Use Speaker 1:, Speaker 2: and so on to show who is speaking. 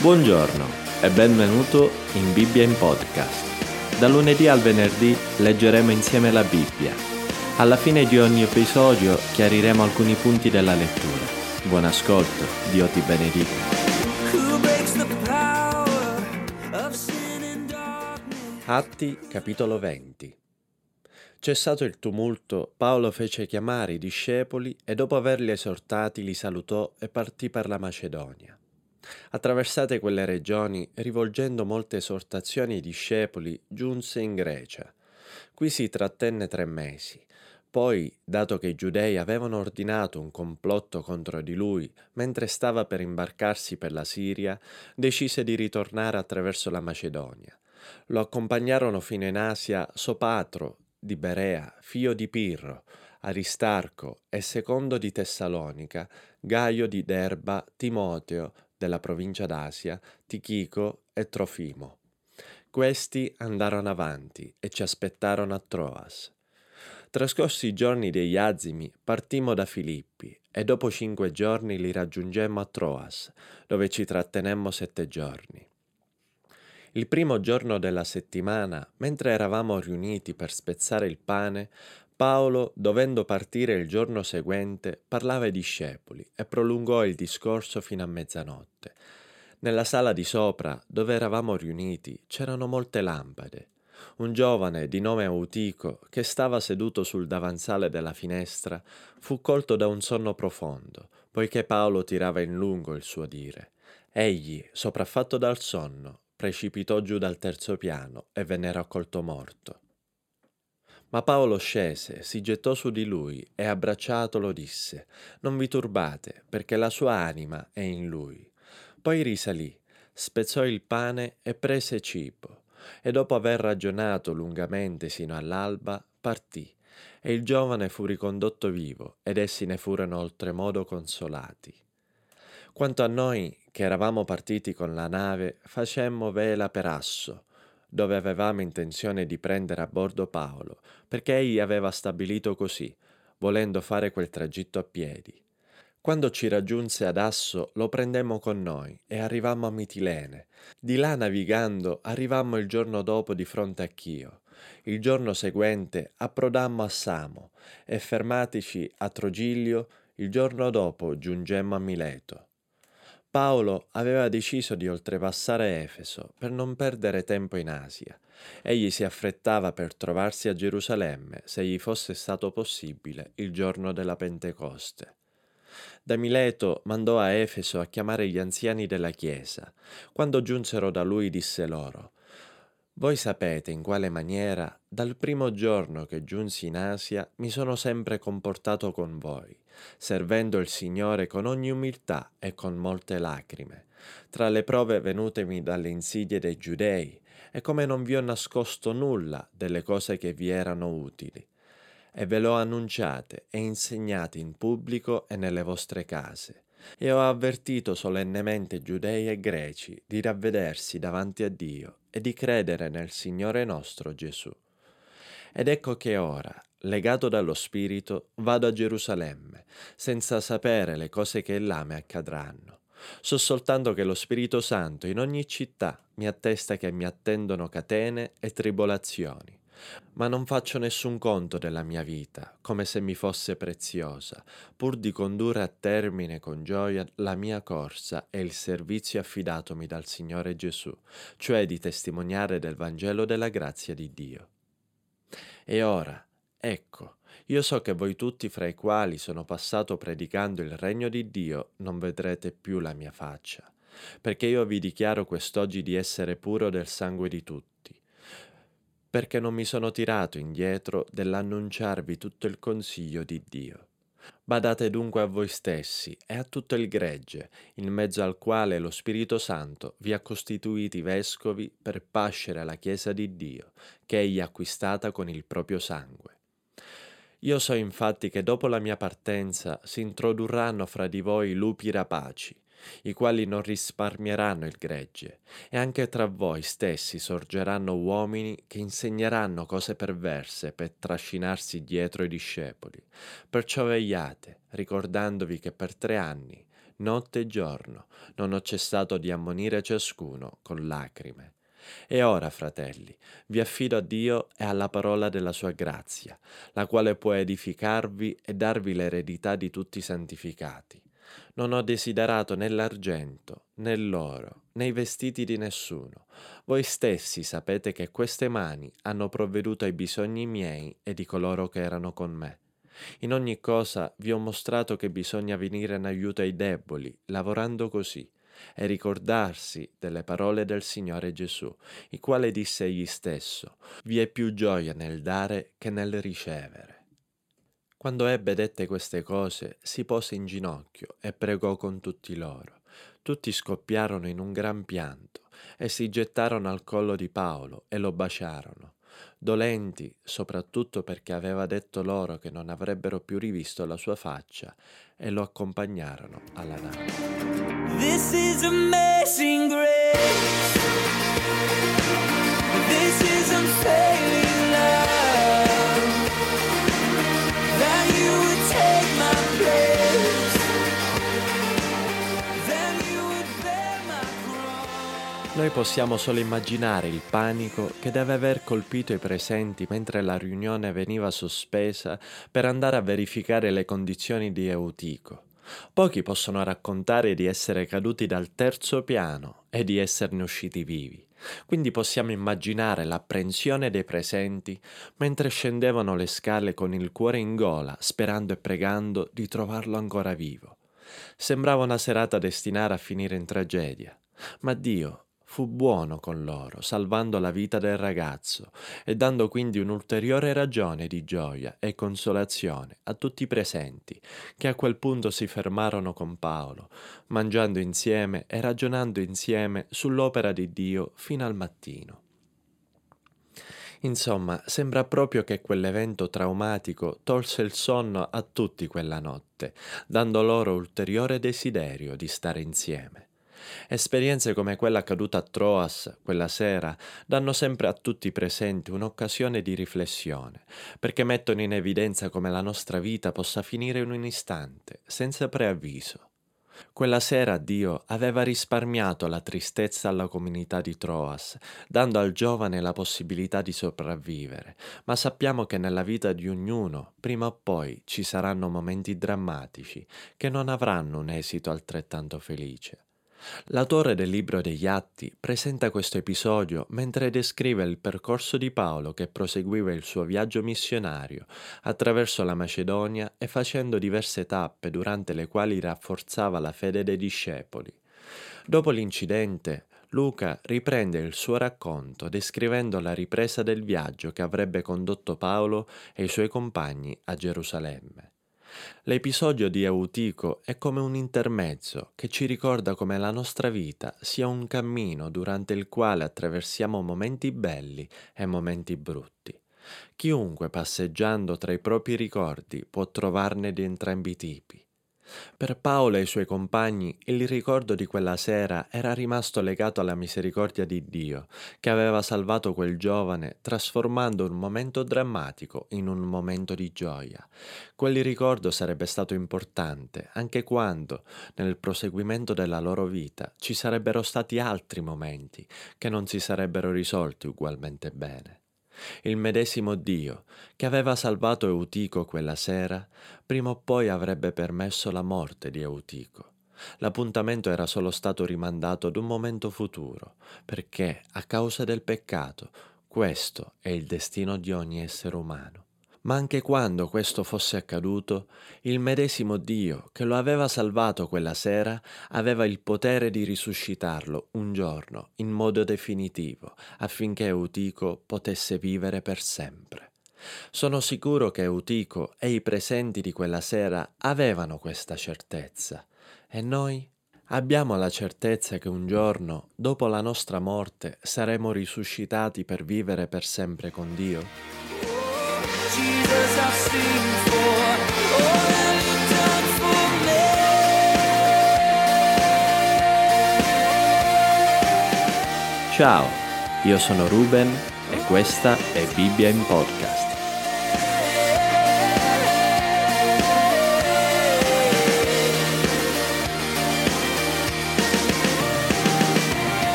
Speaker 1: Buongiorno e benvenuto in Bibbia in podcast. Da lunedì al venerdì leggeremo insieme la Bibbia. Alla fine di ogni episodio chiariremo alcuni punti della lettura. Buon ascolto, Dio ti benedica. Atti capitolo 20 Cessato il tumulto, Paolo fece chiamare i discepoli e dopo averli esortati li salutò e partì per la Macedonia. Attraversate quelle regioni, rivolgendo molte esortazioni ai discepoli, giunse in Grecia. Qui si trattenne tre mesi. Poi, dato che i giudei avevano ordinato un complotto contro di lui mentre stava per imbarcarsi per la Siria, decise di ritornare attraverso la Macedonia. Lo accompagnarono fino in Asia Sopatro di Berea, figlio di Pirro, Aristarco e secondo di Tessalonica, Gaio di Derba, Timoteo, della provincia d'Asia, Tichico e Trofimo. Questi andarono avanti e ci aspettarono a Troas. Trascorsi i giorni degli azimi, partimmo da Filippi e dopo cinque giorni li raggiungemmo a Troas, dove ci trattenemmo sette giorni. Il primo giorno della settimana, mentre eravamo riuniti per spezzare il pane, Paolo, dovendo partire il giorno seguente, parlava ai discepoli e prolungò il discorso fino a mezzanotte. Nella sala di sopra, dove eravamo riuniti, c'erano molte lampade. Un giovane di nome Autico, che stava seduto sul davanzale della finestra, fu colto da un sonno profondo, poiché Paolo tirava in lungo il suo dire. Egli, sopraffatto dal sonno, precipitò giù dal terzo piano e venne raccolto morto. Ma Paolo scese, si gettò su di lui e abbracciatolo disse, Non vi turbate, perché la sua anima è in lui. Poi risalì, spezzò il pane e prese cibo, e dopo aver ragionato lungamente sino all'alba, partì, e il giovane fu ricondotto vivo, ed essi ne furono oltremodo consolati. Quanto a noi, che eravamo partiti con la nave, facemmo vela per Asso, dove avevamo intenzione di prendere a bordo Paolo, perché egli aveva stabilito così, volendo fare quel tragitto a piedi. Quando ci raggiunse ad Asso lo prendemmo con noi e arrivammo a Mitilene. Di là navigando arrivammo il giorno dopo di fronte a Chio. Il giorno seguente approdammo a Samo e fermatici a Trogilio, il giorno dopo giungemmo a Mileto. Paolo aveva deciso di oltrepassare Efeso per non perdere tempo in Asia. Egli si affrettava per trovarsi a Gerusalemme, se gli fosse stato possibile, il giorno della Pentecoste. Da Mileto mandò a Efeso a chiamare gli anziani della Chiesa. Quando giunsero da lui disse loro, voi sapete in quale maniera, dal primo giorno che giunsi in Asia, mi sono sempre comportato con voi, servendo il Signore con ogni umiltà e con molte lacrime, tra le prove venutemi dalle insidie dei giudei, e come non vi ho nascosto nulla delle cose che vi erano utili, e ve l'ho annunciate e insegnate in pubblico e nelle vostre case e ho avvertito solennemente giudei e greci di ravvedersi davanti a Dio e di credere nel Signore nostro Gesù. Ed ecco che ora, legato dallo Spirito, vado a Gerusalemme, senza sapere le cose che là mi accadranno. So soltanto che lo Spirito Santo in ogni città mi attesta che mi attendono catene e tribolazioni ma non faccio nessun conto della mia vita, come se mi fosse preziosa, pur di condurre a termine con gioia la mia corsa e il servizio affidatomi dal Signore Gesù, cioè di testimoniare del Vangelo della grazia di Dio. E ora, ecco, io so che voi tutti fra i quali sono passato predicando il regno di Dio non vedrete più la mia faccia, perché io vi dichiaro quest'oggi di essere puro del sangue di tutti perché non mi sono tirato indietro dell'annunciarvi tutto il consiglio di Dio. Badate dunque a voi stessi e a tutto il gregge, in mezzo al quale lo Spirito Santo vi ha costituiti vescovi per pascere la Chiesa di Dio, che egli ha acquistata con il proprio sangue. Io so infatti che dopo la mia partenza si introdurranno fra di voi lupi rapaci, i quali non risparmieranno il gregge, e anche tra voi stessi sorgeranno uomini che insegneranno cose perverse per trascinarsi dietro i discepoli. Perciò vegliate, ricordandovi che per tre anni notte e giorno, non ho cessato di ammonire ciascuno con lacrime. E ora, fratelli, vi affido a Dio e alla parola della sua grazia, la quale può edificarvi e darvi l'eredità di tutti i santificati. Non ho desiderato né l'argento, né l'oro, né i vestiti di nessuno. Voi stessi sapete che queste mani hanno provveduto ai bisogni miei e di coloro che erano con me. In ogni cosa vi ho mostrato che bisogna venire in aiuto ai deboli, lavorando così, e ricordarsi delle parole del Signore Gesù, il quale disse egli stesso, vi è più gioia nel dare che nel ricevere. Quando ebbe dette queste cose, si pose in ginocchio e pregò con tutti loro. Tutti scoppiarono in un gran pianto e si gettarono al collo di Paolo e lo baciarono dolenti soprattutto perché aveva detto loro che non avrebbero più rivisto la sua faccia e lo accompagnarono alla nave. This is amazing grace. This is unfailing Noi possiamo solo immaginare il panico che deve aver colpito i presenti mentre la riunione veniva sospesa per andare a verificare le condizioni di Eutico. Pochi possono raccontare di essere caduti dal terzo piano e di esserne usciti vivi. Quindi possiamo immaginare l'apprensione dei presenti mentre scendevano le scale con il cuore in gola, sperando e pregando di trovarlo ancora vivo. Sembrava una serata destinata a finire in tragedia, ma Dio fu buono con loro, salvando la vita del ragazzo e dando quindi un'ulteriore ragione di gioia e consolazione a tutti i presenti, che a quel punto si fermarono con Paolo, mangiando insieme e ragionando insieme sull'opera di Dio fino al mattino. Insomma, sembra proprio che quell'evento traumatico tolse il sonno a tutti quella notte, dando loro ulteriore desiderio di stare insieme. Esperienze come quella accaduta a Troas quella sera danno sempre a tutti i presenti un'occasione di riflessione, perché mettono in evidenza come la nostra vita possa finire in un istante, senza preavviso. Quella sera Dio aveva risparmiato la tristezza alla comunità di Troas, dando al giovane la possibilità di sopravvivere, ma sappiamo che nella vita di ognuno, prima o poi, ci saranno momenti drammatici che non avranno un esito altrettanto felice. L'autore del libro degli Atti presenta questo episodio mentre descrive il percorso di Paolo che proseguiva il suo viaggio missionario attraverso la Macedonia e facendo diverse tappe durante le quali rafforzava la fede dei discepoli. Dopo l'incidente, Luca riprende il suo racconto descrivendo la ripresa del viaggio che avrebbe condotto Paolo e i suoi compagni a Gerusalemme. L'episodio di Eutico è come un intermezzo che ci ricorda come la nostra vita sia un cammino durante il quale attraversiamo momenti belli e momenti brutti. Chiunque passeggiando tra i propri ricordi può trovarne di entrambi i tipi. Per Paolo e i suoi compagni il ricordo di quella sera era rimasto legato alla misericordia di Dio, che aveva salvato quel giovane trasformando un momento drammatico in un momento di gioia. Quel ricordo sarebbe stato importante anche quando, nel proseguimento della loro vita, ci sarebbero stati altri momenti che non si sarebbero risolti ugualmente bene. Il medesimo Dio, che aveva salvato Eutico quella sera, prima o poi avrebbe permesso la morte di Eutico. L'appuntamento era solo stato rimandato ad un momento futuro, perché, a causa del peccato, questo è il destino di ogni essere umano ma anche quando questo fosse accaduto, il medesimo Dio che lo aveva salvato quella sera aveva il potere di risuscitarlo un giorno in modo definitivo affinché Eutico potesse vivere per sempre. Sono sicuro che Eutico e i presenti di quella sera avevano questa certezza. E noi? Abbiamo la certezza che un giorno, dopo la nostra morte, saremo risuscitati per vivere per sempre con Dio? Ciao, io sono Ruben e questa è Bibbia in Podcast.